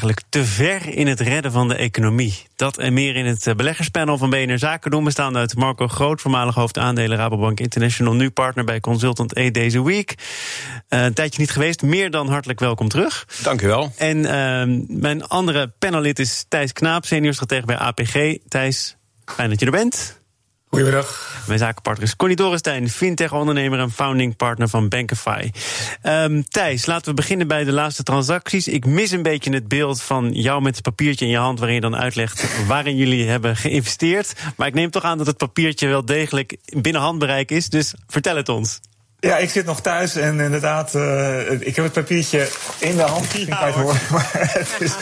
eigenlijk te ver in het redden van de economie. Dat en meer in het eh, beleggerspanel van BNR Zaken doen. Bestaande uit Marco Groot, voormalig hoofdaandelen Rabobank International, nu partner bij Consultant E deze week. Uh, een tijdje niet geweest, meer dan hartelijk welkom terug. Dank u wel. En uh, mijn andere panelist is Thijs Knaap, senior stratege bij APG. Thijs, fijn dat je er bent. Goedemiddag. Mijn zakenpartner is Connie Dorenstein, fintech-ondernemer en founding partner van Bankify. Um, Thijs, laten we beginnen bij de laatste transacties. Ik mis een beetje het beeld van jou met het papiertje in je hand... waarin je dan uitlegt waarin jullie hebben geïnvesteerd. Maar ik neem toch aan dat het papiertje wel degelijk binnen handbereik is. Dus vertel het ons. Ja, ik zit nog thuis en inderdaad, uh, ik heb het papiertje in de hand. Ja, hoor. is,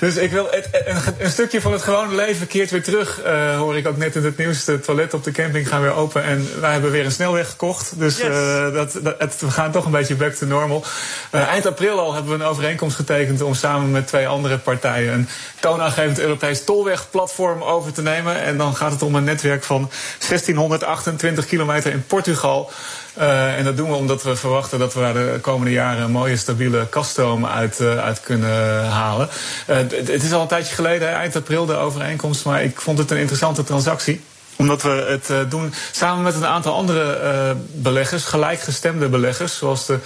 dus ik wil het, een, een, stukje van het gewone leven keert weer terug. Uh, hoor ik ook net in het nieuws. De toilet op de camping gaan weer open. En wij hebben weer een snelweg gekocht. Dus yes. uh, dat, dat, het, we gaan toch een beetje back to normal. eind april al hebben we een overeenkomst getekend om samen met twee andere partijen een toonaangevend Europees tolwegplatform over te nemen. En dan gaat het om een netwerk van 1628 kilometer in Portugal. Uh, en dat doen we omdat we verwachten dat we daar de komende jaren een mooie stabiele kaststromen uit, uh, uit kunnen halen. Uh, het is al een tijdje geleden, eind april, de overeenkomst, maar ik vond het een interessante transactie omdat we het doen samen met een aantal andere beleggers, gelijkgestemde beleggers, zoals de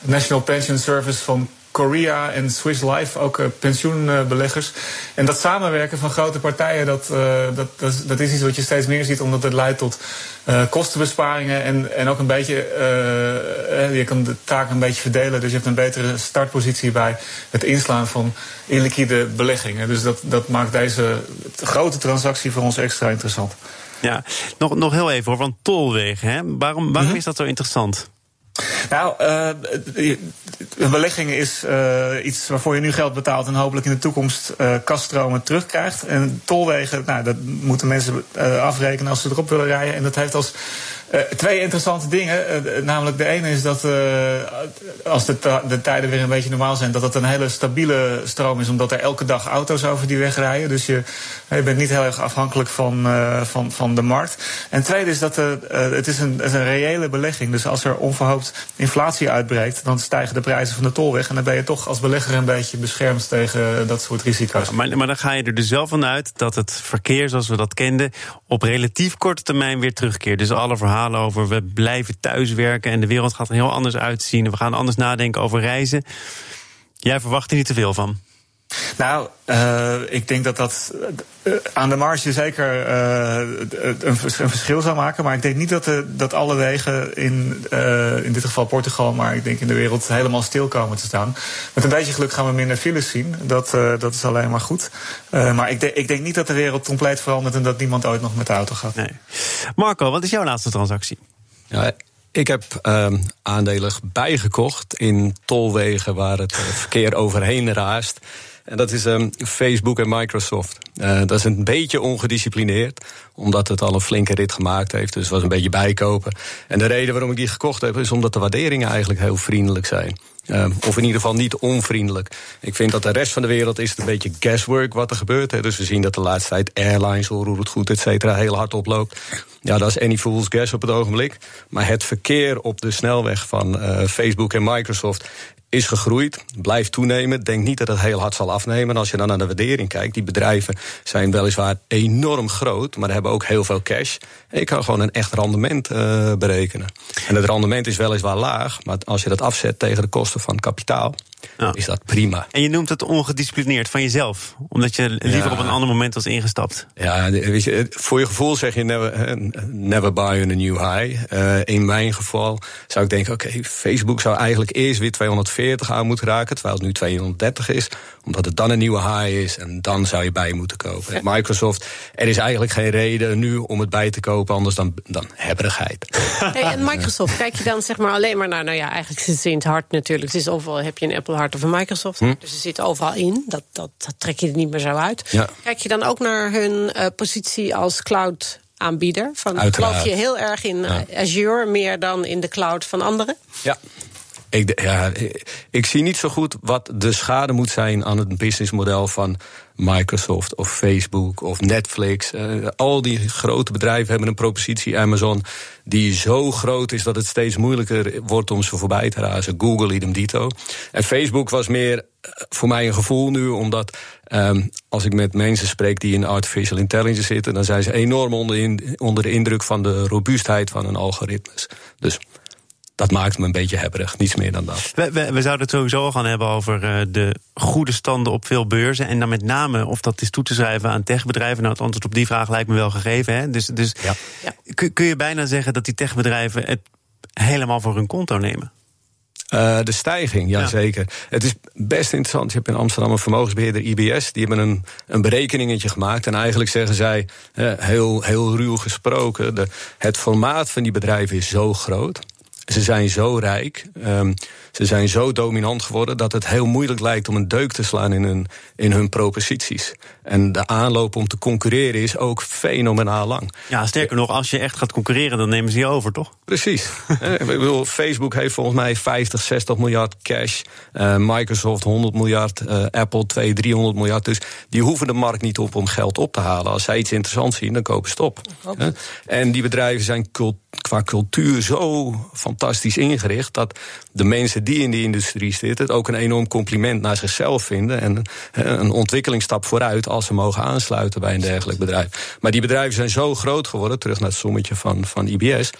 National Pension Service van Korea en Swiss Life, ook uh, pensioenbeleggers. En dat samenwerken van grote partijen, dat, uh, dat, dat, is, dat, is iets wat je steeds meer ziet, omdat het leidt tot uh, kostenbesparingen en, en ook een beetje, je kan de taak een beetje verdelen, dus je hebt een betere startpositie bij het inslaan van illiquide beleggingen. Dus dat, dat maakt deze grote transactie voor ons extra interessant. Ja, nog, nog heel even hoor, van tolwegen. Hè? Waarom, waarom mm -hmm. is dat zo interessant? Nou, uh, een belegging is uh, iets waarvoor je nu geld betaalt en hopelijk in de toekomst uh, kaststromen terugkrijgt. En tolwegen, nou, dat moeten mensen afrekenen als ze erop willen rijden. En dat heeft als uh, twee interessante dingen. Uh, namelijk de ene is dat uh, als de, de, tijden weer een beetje normaal zijn, dat het een hele stabiele stroom is, omdat er elke dag auto's over die weg rijden. Dus je, je bent niet heel erg afhankelijk van, van, van de markt. En tweede is dat het is een, het is een reële belegging. Dus als er onverhoopt inflatie uitbreekt, dan stijgen de prijzen van de tolweg. En dan ben je toch als belegger een beetje beschermd tegen dat soort risico's. Maar, maar dan ga je er dus wel vanuit dat het verkeer zoals we dat kenden op relatief korte termijn weer terugkeert. Dus alle verhalen over we blijven thuiswerken en de wereld gaat er heel anders uitzien. We gaan anders nadenken over reizen. Jij verwacht er niet te veel van. Nou, uh, ik denk dat dat uh, aan de marge zeker uh, een, een, verschil zou maken. Maar ik denk niet dat, de, dat alle wegen in, in dit geval Portugal, maar ik denk in de wereld helemaal stil komen te staan. Met een beetje geluk gaan we minder files zien. Dat, dat is alleen maar goed. maar ik, de, ik denk niet dat de wereld compleet verandert en dat niemand ooit nog met de auto gaat. Nee. Marco, wat is jouw laatste transactie? Ja, ik heb uh, aandelen bijgekocht in tolwegen waar het verkeer overheen raast. En dat is um, Facebook en Microsoft. Uh, dat is een beetje ongedisciplineerd, omdat het al een flinke rit gemaakt heeft. Dus het was een beetje bijkopen. En de reden waarom ik die gekocht heb, is omdat de waarderingen eigenlijk heel vriendelijk zijn. Uh, of in ieder geval niet onvriendelijk. Ik vind dat de rest van de wereld is een beetje guesswork wat er gebeurt. Dus we zien dat de laatste tijd airlines, hoe het goed, et cetera, heel hard oploopt. Ja, dat is any fool's guess op het ogenblik. Maar het verkeer op de snelweg van uh, Facebook en Microsoft is gegroeid, blijft toenemen. Denk niet dat het heel hard zal afnemen. als je dan naar de waardering kijkt, die bedrijven zijn weliswaar enorm groot, maar hebben ook heel veel cash. Je kan gewoon een echt rendement uh, berekenen. En het rendement is weliswaar laag, maar als je dat afzet tegen de kosten van kapitaal, is dat prima. En je noemt het ongedisciplineerd van jezelf, omdat je liever ja. op een ander moment was ingestapt. Ja, weet je, voor je gevoel zeg je never, never buy on a new high. Uh, in mijn geval zou ik denken, oké, okay, Facebook zou eigenlijk eerst weer 240 aan moeten raken, terwijl het nu 230 is, omdat het dan een nieuwe high is en dan zou je bij moeten kopen. Microsoft, er is eigenlijk geen reden nu om het bij te kopen, anders dan, dan hebberigheid. Hey, en Microsoft, kijk je dan zeg maar alleen maar naar, nou ja, eigenlijk zit ze in het hart natuurlijk. Het is overal, heb je een Apple hart of een Microsoft hm? dus ze zitten overal in. Dat, dat, dat, trek je er niet meer zo uit. Ja. Kijk je dan ook naar hun uh, positie als cloud aanbieder? Van, geloof je heel erg in Azure meer dan in de cloud van anderen? Ja, ik, ja, ik zie niet zo goed wat de schade moet zijn aan het businessmodel van Microsoft of Facebook of Netflix. Uh, al die grote bedrijven hebben een propositie, Amazon, die zo groot is dat het steeds moeilijker wordt om ze voorbij te razen. Google, idem dito. En Facebook was meer eh, voor mij een gevoel nu, omdat um, als ik met mensen spreek die in artificial intelligence zitten, dan zijn ze enorm onder, in, onder de indruk van de robuustheid van hun algoritmes. Dus dat maakt me een beetje hebberig, niets meer dan dat. We, we, we zouden het sowieso gaan hebben over uh, de goede standen op veel beurzen. En dan met name of dat is toe te schrijven aan techbedrijven. Nou, het antwoord op die vraag lijkt me wel gegeven. Hè? Dus, dus ja. kun, kun je bijna zeggen dat die techbedrijven het helemaal voor hun konto nemen? Uh, de stijging, ja, zeker. Het is best interessant. Je hebt in Amsterdam een vermogensbeheerder, IBS. Die hebben een, een berekeningetje gemaakt. En eigenlijk zeggen zij, uh, heel, heel ruw gesproken... De, het formaat van die bedrijven is zo groot ze zijn zo rijk, um, ze zijn zo dominant geworden dat het heel moeilijk lijkt om een deuk te slaan in hun, in hun proposities. En de aanloop om te concurreren is ook fenomenaal lang. Ja, sterker nog, als je echt gaat concurreren, dan nemen ze je over, toch? Precies. Ik bedoel, Facebook heeft volgens mij 50, 60 miljard cash. Uh, Microsoft 100 miljard, uh, Apple 200, 300 miljard. Dus die hoeven de markt niet op om geld op te halen. Als zij iets interessants zien, dan kopen ze het op. En die bedrijven zijn qua cultuur zo fantastisch ingericht dat de mensen die in die industrie zitten het ook een enorm compliment naar zichzelf vinden en een ontwikkelingsstap vooruit als ze mogen aansluiten bij een dergelijk bedrijf. Maar die bedrijven zijn zo groot geworden, terug naar het sommetje van, van IBS,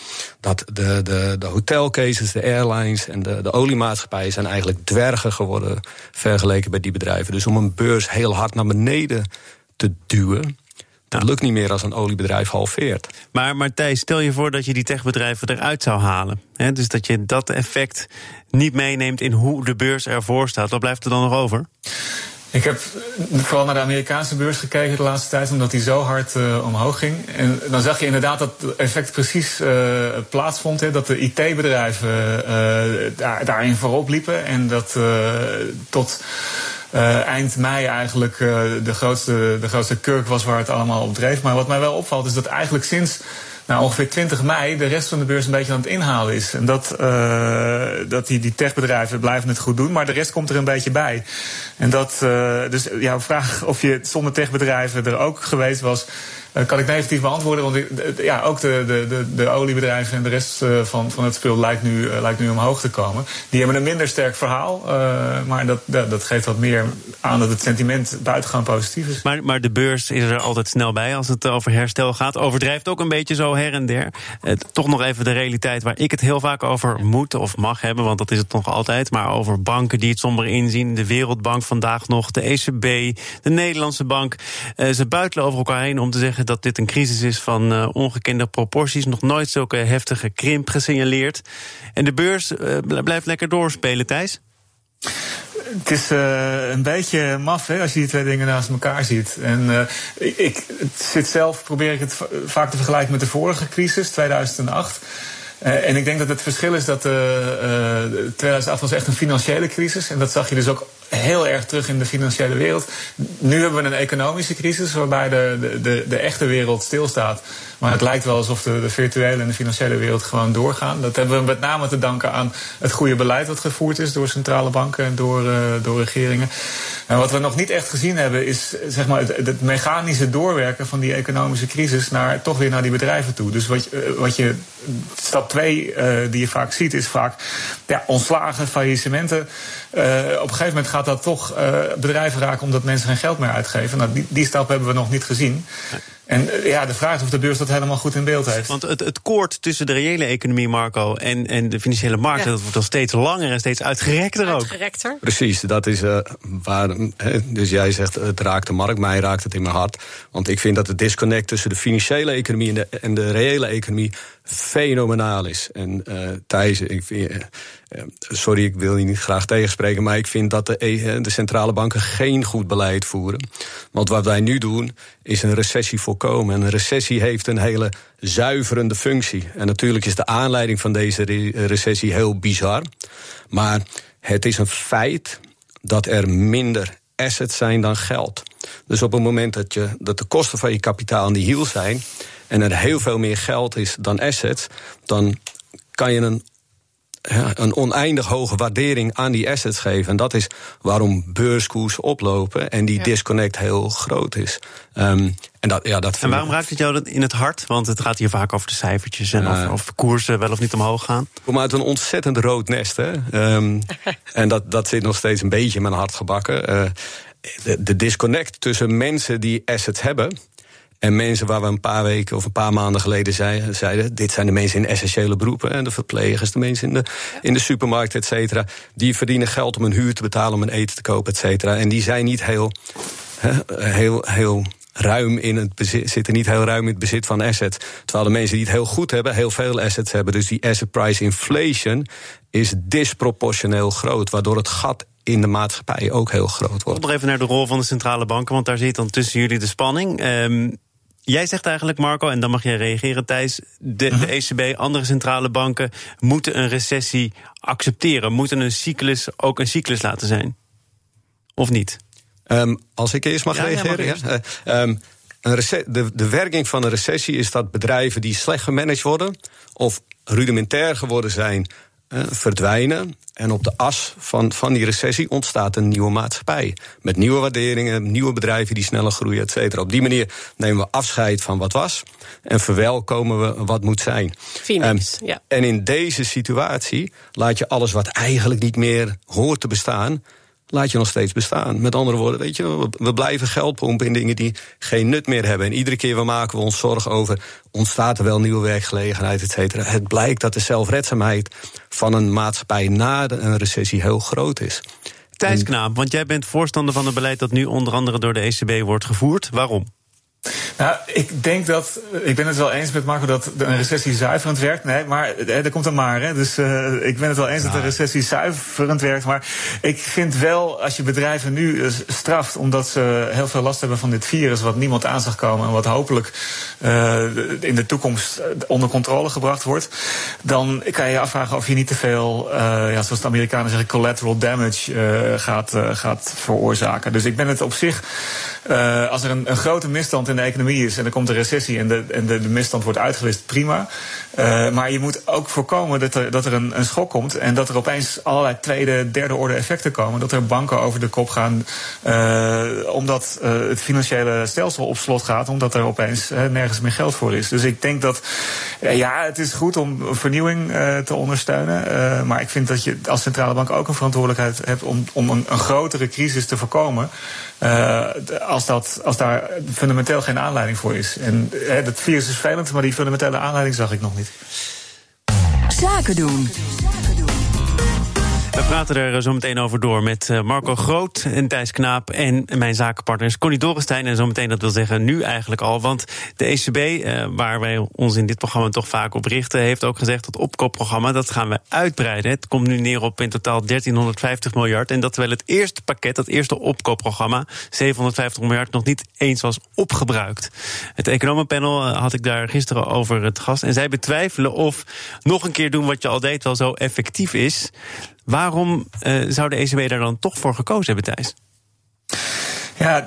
dat de, de, de hotelcases, de airlines en de, de oliemaatschappijen zijn eigenlijk dwergen geworden vergeleken bij die bedrijven. Dus om een beurs heel hard naar beneden te duwen dat lukt niet meer als een oliebedrijf halveert. Maar, Thijs, stel je voor dat je die techbedrijven eruit zou halen. Hè? Dus dat je dat effect niet meeneemt in hoe de beurs ervoor staat. Wat blijft er dan nog over? Ik heb vooral naar de Amerikaanse beurs gekeken de laatste tijd, omdat die zo hard uh, omhoog ging. En dan zag je inderdaad dat het effect precies uh, plaatsvond. Hè, dat de IT-bedrijven uh, daar, daarin voorop liepen. En dat tot eind mei eigenlijk de, grootste, de grootste kurk was waar het allemaal op dreef. Maar wat mij wel opvalt is dat eigenlijk sinds nou, ongeveer 20 mei de rest van de beurs een beetje aan het inhalen is. En dat, uh, dat die, die techbedrijven blijven het goed doen, maar de rest komt er een beetje bij. En dat, dus jouw vraag of je zonder techbedrijven er ook geweest was. Uh, kan ik negatief beantwoorden. Want ja, ook de, de, de, de oliebedrijven en de rest uh, van, van het spul lijkt nu, uh, lijkt nu omhoog te komen. Die hebben een minder sterk verhaal. maar dat, dat, dat, geeft wat meer aan dat het sentiment buitengewoon positief is. Maar, maar de beurs is er altijd snel bij als het over herstel gaat. Overdrijft ook een beetje zo her en der. toch nog even de realiteit waar ik het heel vaak over moet of mag hebben. Want dat is het nog altijd. Maar over banken die het somber inzien. De Wereldbank vandaag nog. De ECB. De Nederlandse Bank. ze buitelen over elkaar heen om te zeggen dat dit een crisis is van uh, ongekende proporties. Nog nooit zulke heftige krimp gesignaleerd. En de beurs uh, blijft lekker doorspelen, Thijs? Het is uh, een beetje maf hè, als je die twee dingen naast elkaar ziet. En ik, ik zit zelf, probeer ik het vaak te vergelijken met de vorige crisis, 2008. Uh, en ik denk dat het verschil is dat uh, uh, 2008 was echt een financiële crisis. En dat zag je dus ook heel erg terug in de financiële wereld. Nu hebben we een economische crisis waarbij de, de, de, echte wereld stilstaat. Maar het lijkt wel alsof de, de virtuele en de financiële wereld gewoon doorgaan. Dat hebben we met name te danken aan het goede beleid dat gevoerd is door centrale banken en door, door regeringen. En wat we nog niet echt gezien hebben is zeg maar, het, mechanische doorwerken van die economische crisis naar, toch weer naar die bedrijven toe. Dus wat, wat je, stap twee uh, die je vaak ziet is vaak ja, ontslagen, faillissementen. op een gegeven moment gaat dat toch bedrijven raken omdat mensen geen geld meer uitgeven. Nou, die, die stap hebben we nog niet gezien. En eh, ja, de vraag is of de beurs dat helemaal goed in beeld heeft. Want het, het koord tussen de reële economie, Marco, en, en de financiële markt, dat wordt al steeds langer en steeds uitgerekter ook. Uitgerekter. Precies, dat is uh, waar. dus jij zegt het raakt de markt, mij raakt het in mijn hart. Want ik vind dat de disconnect tussen de financiële economie en de, en de reële economie fenomenaal is. En uh, Thijs, ik vind, uh, sorry, ik wil je niet graag tegenspreken, maar ik vind dat de, e, de centrale banken geen goed beleid voeren. Want wat wij nu doen, is een recessie voorkomen. En een recessie heeft een hele zuiverende functie. En natuurlijk is de aanleiding van deze recessie heel bizar. Maar het is een feit dat er minder assets zijn dan geld. Dus op het moment dat, je, dat de kosten van je kapitaal aan die hiel zijn en er heel veel meer geld is dan assets, dan kan je een een oneindig hoge waardering aan die assets geven. En dat is waarom beurskoers oplopen en die disconnect heel groot is. Um, en, dat, ja, dat en waarom raakt het jou in het hart? Want het gaat hier vaak over de cijfertjes en of, of, koersen wel of niet omhoog gaan. Ik kom uit een ontzettend rood nest. Hè. Um, en dat, dat zit nog steeds een beetje in mijn hart gebakken. Uh, de, de disconnect tussen mensen die assets hebben en mensen waar we een paar weken of een paar maanden geleden zeiden, zeiden dit zijn de mensen in essentiële beroepen, en de verplegers, de mensen in de, in de supermarkt, et cetera. Die verdienen geld om een huur te betalen, om een eten te kopen, et cetera. En die zijn niet heel, heel, heel ruim in het bezit, zitten niet heel ruim in het bezit van assets. Terwijl de mensen die het heel goed hebben, heel veel assets hebben. Dus die asset price inflation is disproportioneel groot, waardoor het gat in de maatschappij ook heel groot wordt. Nog even naar de rol van de centrale banken, want daar zit dan tussen jullie de spanning. Um, Jij zegt eigenlijk, Marco, en dan mag jij reageren, Thijs. De, de ECB, mhm. andere centrale banken moeten een recessie accepteren. Moeten een cyclus ook een cyclus laten zijn. Of niet? Um, als ik eerst mag reageren. Ja, ja. Uh, um, de, de werking van een recessie is dat bedrijven die slecht gemanaged worden of rudimentair geworden zijn, verdwijnen. En op de as van, van die recessie ontstaat een nieuwe maatschappij. Met nieuwe waarderingen, nieuwe bedrijven die sneller groeien, et cetera. Op die manier nemen we afscheid van wat was en verwelkomen we wat moet zijn. Phoenix, um, ja. En in deze situatie laat je alles wat eigenlijk niet meer hoort te bestaan, laat je nog steeds bestaan. Met andere woorden, weet je, we blijven geld pompen in dingen die geen nut meer hebben. En iedere keer we maken we ons zorgen over, ontstaat er wel nieuwe werkgelegenheid, et cetera. Het blijkt dat de zelfredzaamheid van een maatschappij na een recessie heel groot is. Thijs Knaap, want jij bent voorstander van het beleid dat nu onder andere door de ECB wordt gevoerd. Waarom? Nou, ik denk dat. Ik ben het wel eens met Marco dat een recessie zuiverend werkt. Nee, maar er komt een maar. Hè. Dus uh, ik ben het wel eens dat een recessie zuiverend werkt. Maar ik vind wel, als je bedrijven nu eh, straft omdat ze heel veel last hebben van dit virus, wat niemand aan zag komen en wat hopelijk uh, in de toekomst onder controle gebracht wordt, dan kan je je afvragen of je niet te veel, uh, ja, zoals de Amerikanen zeggen, collateral damage gaat, gaat veroorzaken. Dus ik ben het op zich, als er een, een grote misstand in de economie is en er komt een recessie en de, en de, misstand wordt uitgewist, prima. Uh, maar je moet ook voorkomen dat er, dat er een, schok komt en dat er opeens allerlei tweede, derde orde effecten komen. Dat er banken over de kop gaan uh, omdat het financiële stelsel op slot gaat, omdat er opeens nergens meer geld voor is. Dus ik denk dat, ja, het is goed om vernieuwing te ondersteunen. maar ik vind dat je als centrale bank ook een verantwoordelijkheid hebt om, om een, een grotere crisis te voorkomen. Als, dat, als daar fundamenteel geen aanleiding voor is. En hè, dat virus is vervelend, maar die fundamentele aanleiding zag ik nog niet. Zaken doen. Praten er eh, zo meteen over door met eh, Marco Groot en Thijs Knaap en mijn zakenpartners Connie Dorenstein. En zometeen dat wil zeggen nu eigenlijk al. Want de ECB, eh, waar wij ons in dit programma toch vaak op richten, heeft ook gezegd dat opkoopprogramma, dat gaan we uitbreiden. Het komt nu neer op in totaal 1350 miljard. En dat terwijl het eerste pakket, dat eerste opkoopprogramma, 750 miljard, nog niet eens was opgebruikt. Het economenpanel had ik daar gisteren over het gast. En zij betwijfelen of nog een keer doen wat je al deed wel zo effectief is. Waarom uh, zou de ECB daar dan toch voor gekozen hebben, Thijs? Ja,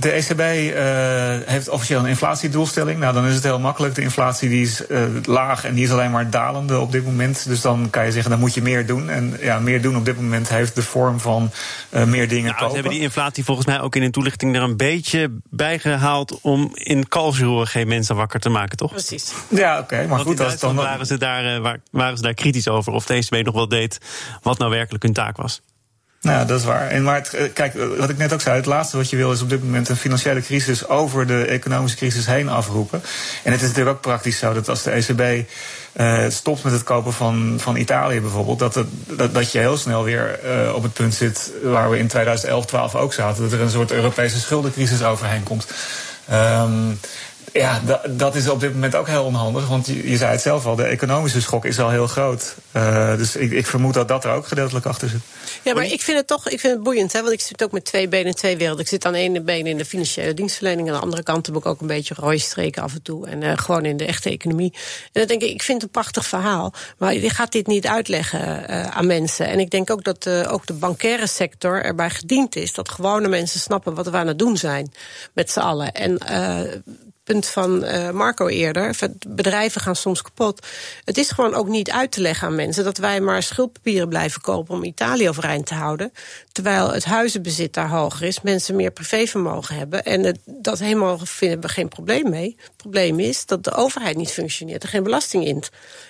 de ECB uh, heeft officieel een inflatiedoelstelling. Nou, dan is het heel makkelijk. De inflatie die is uh, laag en die is alleen maar dalende op dit moment. Dus dan kan je zeggen, dan moet je meer doen. En ja, meer doen op dit moment heeft de vorm van uh, meer dingen nou, kopen. Ze hebben die inflatie volgens mij ook in een toelichting er een beetje bij gehaald... om in Karlsruhe geen mensen wakker te maken, toch? Precies. Ja, oké. Okay, maar Want goed, als dan... waren ze, daar, waren ze daar kritisch over of de ECB nog wel deed... wat nou werkelijk hun taak was. Nou, dat is waar. En maar eh, kijk, wat ik net ook zei, het laatste wat je wil is op dit moment een financiële crisis over de economische crisis heen afroepen. En het is natuurlijk ook praktisch zo dat als de ECB eh, stopt met het kopen van, van Italië bijvoorbeeld, dat, dat, dat je heel snel weer op het punt zit waar we in 2011, 12 ook zaten, dat er een soort Europese schuldencrisis overheen komt. Um, ja, dat is op dit moment ook heel onhandig. Want je, je zei het zelf al, de economische schok is al heel groot. Uh, dus ik, ik, vermoed dat dat er ook gedeeltelijk achter zit. Ja, maar ik vind het toch ik vind het boeiend. Hè, want ik zit ook met twee benen in twee werelden. Ik zit aan de ene been in de financiële dienstverlening. Aan de andere kant heb ik ook een beetje rode streken af en toe. En uh, gewoon in de echte economie. En dan denk ik, ik vind het een prachtig verhaal. Maar je gaat dit niet uitleggen uh, aan mensen. En ik denk ook dat ook de bankaire sector erbij gediend is. Dat gewone mensen snappen wat we aan het doen zijn met z'n allen. En punt van uh, Marco eerder. Bedrijven gaan soms kapot. Het is gewoon ook niet uit te leggen aan mensen dat wij maar schuldpapieren blijven kopen om Italië overeind te houden. Terwijl het huizenbezit daar hoger is, mensen meer privévermogen hebben. En dat helemaal vinden we geen probleem mee. Het probleem is dat de overheid niet functioneert, er geen belasting in.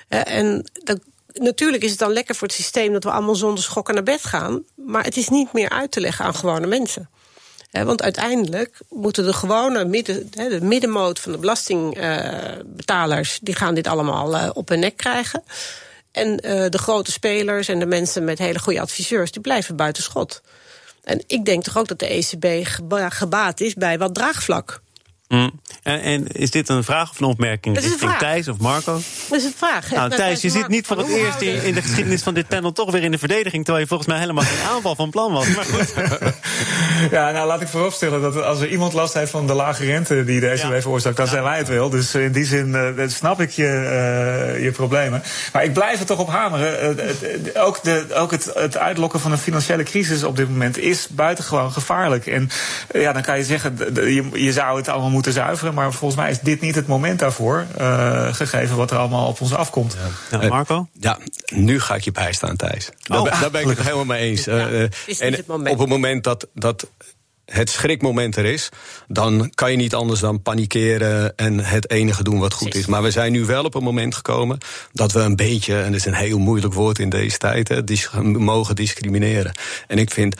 En dat natuurlijk is het dan lekker voor het systeem dat we allemaal zonder schokken naar bed gaan. Maar het is niet meer uit te leggen aan gewone mensen. Want uiteindelijk moeten de gewone midden, de middenmoot van de belastingbetalers, die gaan dit allemaal eh, op hun nek krijgen. En eh, de grote spelers en de mensen met hele goede adviseurs, die blijven buiten schot. En ik denk toch ook dat de ECB gebaat is bij wat draagvlak. Mm. En, en, is dit een vraag of een opmerking richting Thijs of Marco? Dat is een vraag. Nou, Thijs, je zit niet voor het eerst in, in, de geschiedenis van dit panel toch weer in de verdediging, terwijl je volgens mij helemaal geen aanval van plan was. Maar goed. Ja, nou laat ik vooropstellen dat als er iemand last heeft van de lage rente die deze ja. veroorzaakt, dan zijn wij het wel. Dus in die zin uh, snap ik je, uh, je problemen. Maar ik blijf er toch op hameren. Uh, ook de, ook het, het uitlokken van een financiële crisis op dit moment is buitengewoon gevaarlijk. En ja, dan kan je zeggen, je, je zou het allemaal moeten moeten zuiveren. Maar volgens mij is dit niet het moment daarvoor, uh, gegeven wat er allemaal op ons afkomt. Ja. Marco? Ja, nu ga ik je bijstaan, Thijs. Daar, oh, daar ben ik het helemaal mee eens. Ja, uh, en het op het moment dat, dat het schrikmoment er is, dan kan je niet anders dan panikeren en het enige doen wat goed is. Maar we zijn nu wel op een moment gekomen dat we een beetje, en dat is een heel moeilijk woord in deze tijd, hè, dis mogen discrimineren. En ik vind,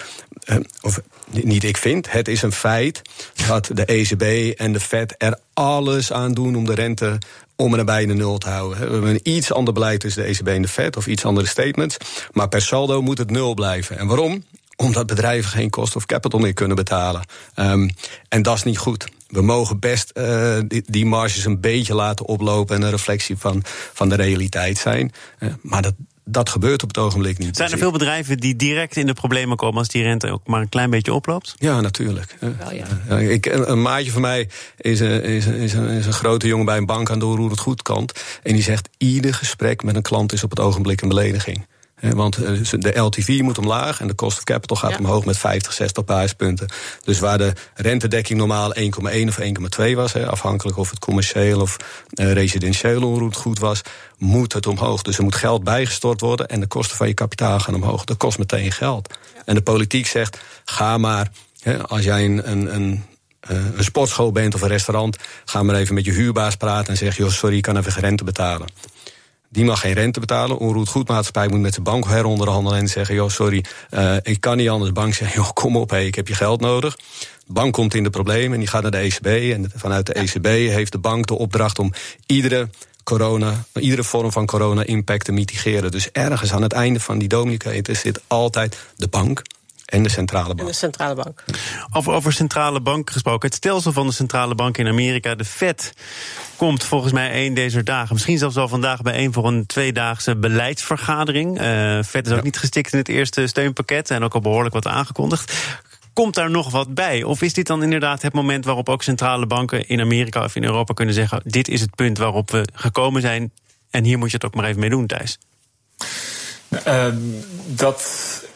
of niet ik vind, het is een feit dat de ECB en de Fed er alles aan doen om de rente om en nabij de nul te houden. We hebben een iets ander beleid tussen de ECB en de Fed of iets andere statements. Maar per saldo moet het nul blijven. En waarom? Omdat bedrijven geen cost of capital meer kunnen betalen. Um, en dat is niet goed. We mogen best uh, die, marges een beetje laten oplopen en een reflectie van, van de realiteit zijn. Uh, maar dat, dat gebeurt op het ogenblik niet. Zijn er veel bedrijven die direct in de problemen komen als die rente ook maar een klein beetje oploopt? Ja, natuurlijk. Wel, ja. Ik, een, maatje van mij is een, is, een, is, een, is een grote jongen bij een bank aan de hoe het goed kant. En die zegt: ieder gesprek met een klant is op het ogenblik een belediging. Want eh, de LTV moet omlaag en de cost of capital gaat omhoog met 50, 60 basispunten. Dus waar de rentedekking normaal 1,1 of 1,2 was, afhankelijk of het commercieel of uh, residentieel onroerend goed was, moet het omhoog. Dus er moet geld bijgestort worden en de kosten van je kapitaal gaan omhoog. Dat kost meteen geld. En de politiek zegt: ga maar, als jij een, een, een uh, een sportschool bent of een restaurant, ga maar even met je huurbaas praten en zeg: joh, sorry, ik kan even geen rente betalen. Die mag geen rente betalen. Onroerend goedmaatschappij moet met zijn bank heronderhandelen en zeggen: joh, sorry, uh, ik kan niet anders. De bank zegt: joh, kom op, ik heb je geld nodig. De bank komt in de problemen en die gaat naar de ECB. En vanuit de ECB heeft de bank de opdracht om iedere corona, iedere vorm van corona-impact te mitigeren. Dus ergens aan het einde van die domino zit altijd de bank en de centrale bank. En de centrale bank. Over, over centrale bank gesproken. Het stelsel van de centrale bank in Amerika, de Fed, komt volgens mij één deze dagen. Misschien zelfs al vandaag bijeen voor een tweedaagse beleidsvergadering. Uh, Fed is ook niet gestikt in het eerste steunpakket en ook al behoorlijk wat aangekondigd. Komt daar nog wat bij? Of is dit dan inderdaad het moment waarop ook centrale banken in Amerika of in Europa kunnen zeggen: dit is het punt waarop we gekomen zijn en hier moet je het ook maar even mee doen, Thijs? Uh, dat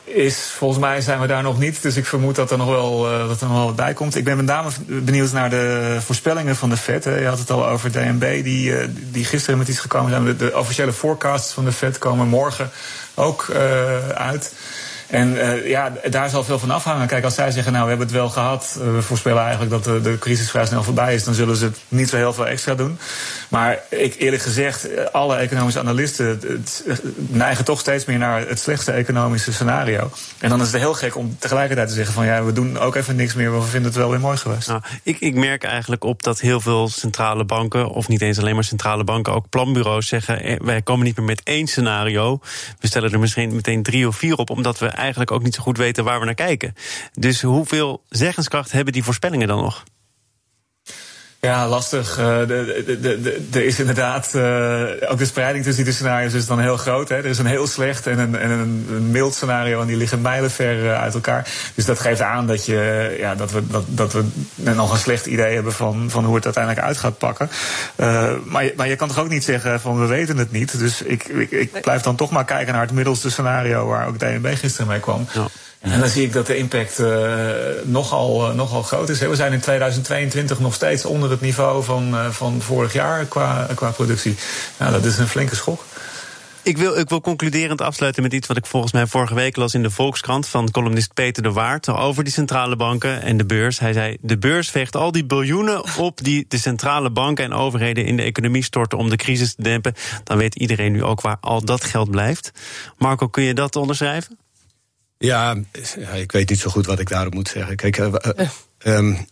is, volgens mij zijn we daar nog niet. Dus ik vermoed dat er nog wel, uh, dat er nog wel wat bij komt. Ik ben met name benieuwd naar de voorspellingen van de Fed. Hè. Je had het al over DNB, die, uh, die gisteren met iets gekomen zijn. De, de, officiële forecasts van de Fed komen morgen ook uh, uit. En uh, ja, daar zal veel van afhangen. Kijk, als zij zeggen, nou, we hebben het wel gehad. we voorspellen eigenlijk dat de, de crisis vrij snel voorbij is. Dan zullen ze het niet zo heel veel extra doen. Maar ik, eerlijk gezegd, alle economische analisten neigen toch steeds meer naar het slechtste economische scenario. En dan is het heel gek om tegelijkertijd te zeggen van ja, we doen ook even niks meer, we vinden het wel weer mooi geweest. Nou, ik, ik merk eigenlijk op dat heel veel centrale banken, of niet eens alleen maar centrale banken, ook planbureaus zeggen, eh, wij komen niet meer met één scenario. We stellen er misschien meteen drie of vier op, omdat we eigenlijk ook niet zo goed weten waar we naar kijken. Dus hoeveel zeggenskracht hebben die voorspellingen dan nog? Ja, lastig. Er is inderdaad uh, ook de spreiding tussen die scenario's is dan heel groot. Hè. Er is een heel slecht en een, en een mild scenario en die liggen mijlenver uh, uit elkaar. Dus dat geeft aan dat, je, ja, dat, we, dat, dat we nog een slecht idee hebben van, van hoe het uiteindelijk uit gaat pakken. Uh, maar, maar je kan toch ook niet zeggen van we weten het niet. Dus ik, ik, ik blijf dan toch maar kijken naar het middelste scenario waar ook DNB gisteren mee kwam. Ja. En dan zie ik dat de impact uh, nogal, uh, nogal groot is. We zijn in 2022 nog steeds onder het niveau van, uh, van vorig jaar qua, qua productie. Nou, dat is een flinke schok. Ik wil, ik wil concluderend afsluiten met iets wat ik volgens mij vorige week las in de Volkskrant van columnist Peter de Waard over die centrale banken en de beurs. Hij zei: De beurs veegt al die biljoenen op die de centrale banken en overheden in de economie storten om de crisis te dempen. Dan weet iedereen nu ook waar al dat geld blijft. Marco, kun je dat onderschrijven? Ja, ik weet niet zo goed wat ik daarop moet zeggen. Kijk, uh, uh, um,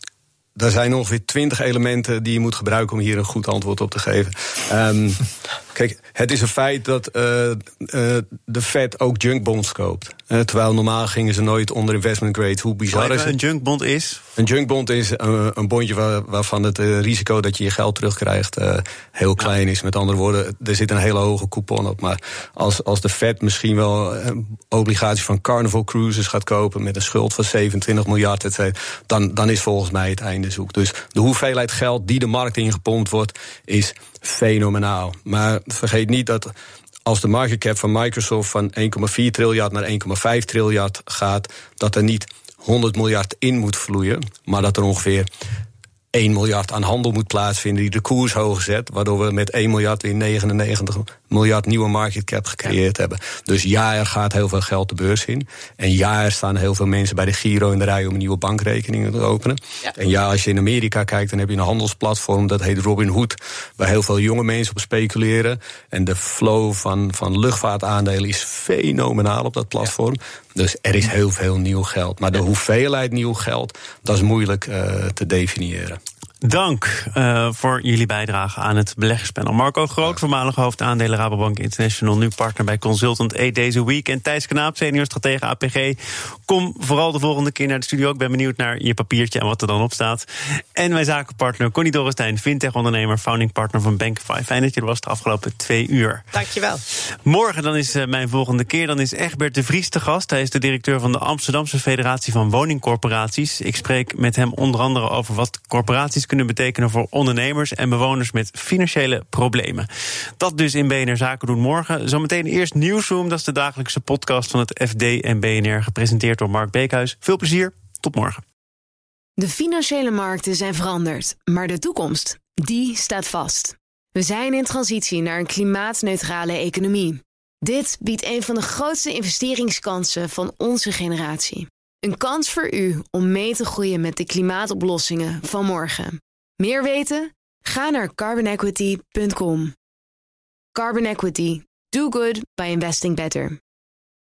er zijn ongeveer twintig elementen die je moet gebruiken om hier een goed antwoord op te geven. Um, kijk, het is een feit dat uh, de Fed ook junkbonds koopt. terwijl normaal gingen ze nooit onder investment grade. Hoe bizar is het? Een junkbond is? Een junkbond is een, een bondje waar, waarvan het risico dat je je geld terugkrijgt heel klein is. Met andere woorden, er zit een hele hoge coupon op. Maar als, als de Fed misschien wel obligaties van Carnival Cruises gaat kopen met een schuld van 27 miljard, et cetera, dan, dan is volgens mij het einde zoek. Dus de hoeveelheid geld die de markt ingepompt wordt, is fenomenaal. Maar vergeet niet dat als de market cap van Microsoft van 1,4 triljard naar 1,5 triljard gaat, dat er niet 100 miljard in moet vloeien, maar dat er ongeveer 1 miljard aan handel moet plaatsvinden die de koers hoog zet, waardoor we met 1 miljard weer 99 miljard nieuwe market cap gecreëerd hebben. Dus ja, er gaat heel veel geld de beurs in. En ja, er staan heel veel mensen bij de Giro in de rij om een nieuwe bankrekening te openen. Ja. En ja, als je in Amerika kijkt, dan heb je een handelsplatform dat heet Robinhood, waar heel veel jonge mensen op speculeren. En de flow van, van luchtvaartaandelen is fenomenaal op dat platform. Dus er is heel veel nieuw geld. Maar de hoeveelheid nieuw geld, dat is moeilijk uh, te definiëren. Dank uh, voor jullie bijdrage aan het beleggerspanel. Marco Groot, voormalig hoofdaandelen Rabobank International, nu partner bij Consultant E deze week. En Thijs Knaap, senior stratege APG. Kom vooral de volgende keer naar de studio. Ik ben benieuwd naar je papiertje en wat er dan op staat. En mijn zakenpartner Connie Dorrestein, fintech-ondernemer, founding partner van Bankify. Fijn dat je er was de afgelopen twee uur. Dankjewel. Morgen dan is uh, mijn volgende keer. Dan is Egbert de Vries te gast. Hij is de directeur van de Amsterdamse Federatie van Woningcorporaties. Ik spreek met hem onder andere over wat corporaties kunnen betekenen voor ondernemers en bewoners met financiële problemen. Dat dus in BNR Zaken doen morgen. Zometeen eerst Nieuwsroom, dat is de dagelijkse podcast van het FD en BNR, gepresenteerd door Mark Beekhuis. Veel plezier, tot morgen. De financiële markten zijn veranderd, maar de toekomst, die staat vast. We zijn in transitie naar een klimaatneutrale economie. Dit biedt een van de grootste investeringskansen van onze generatie. Een kans voor u om mee te groeien met de klimaatoplossingen van morgen. Meer weten? Ga naar carbonequity.com. Carbon Equity. Do good by investing better.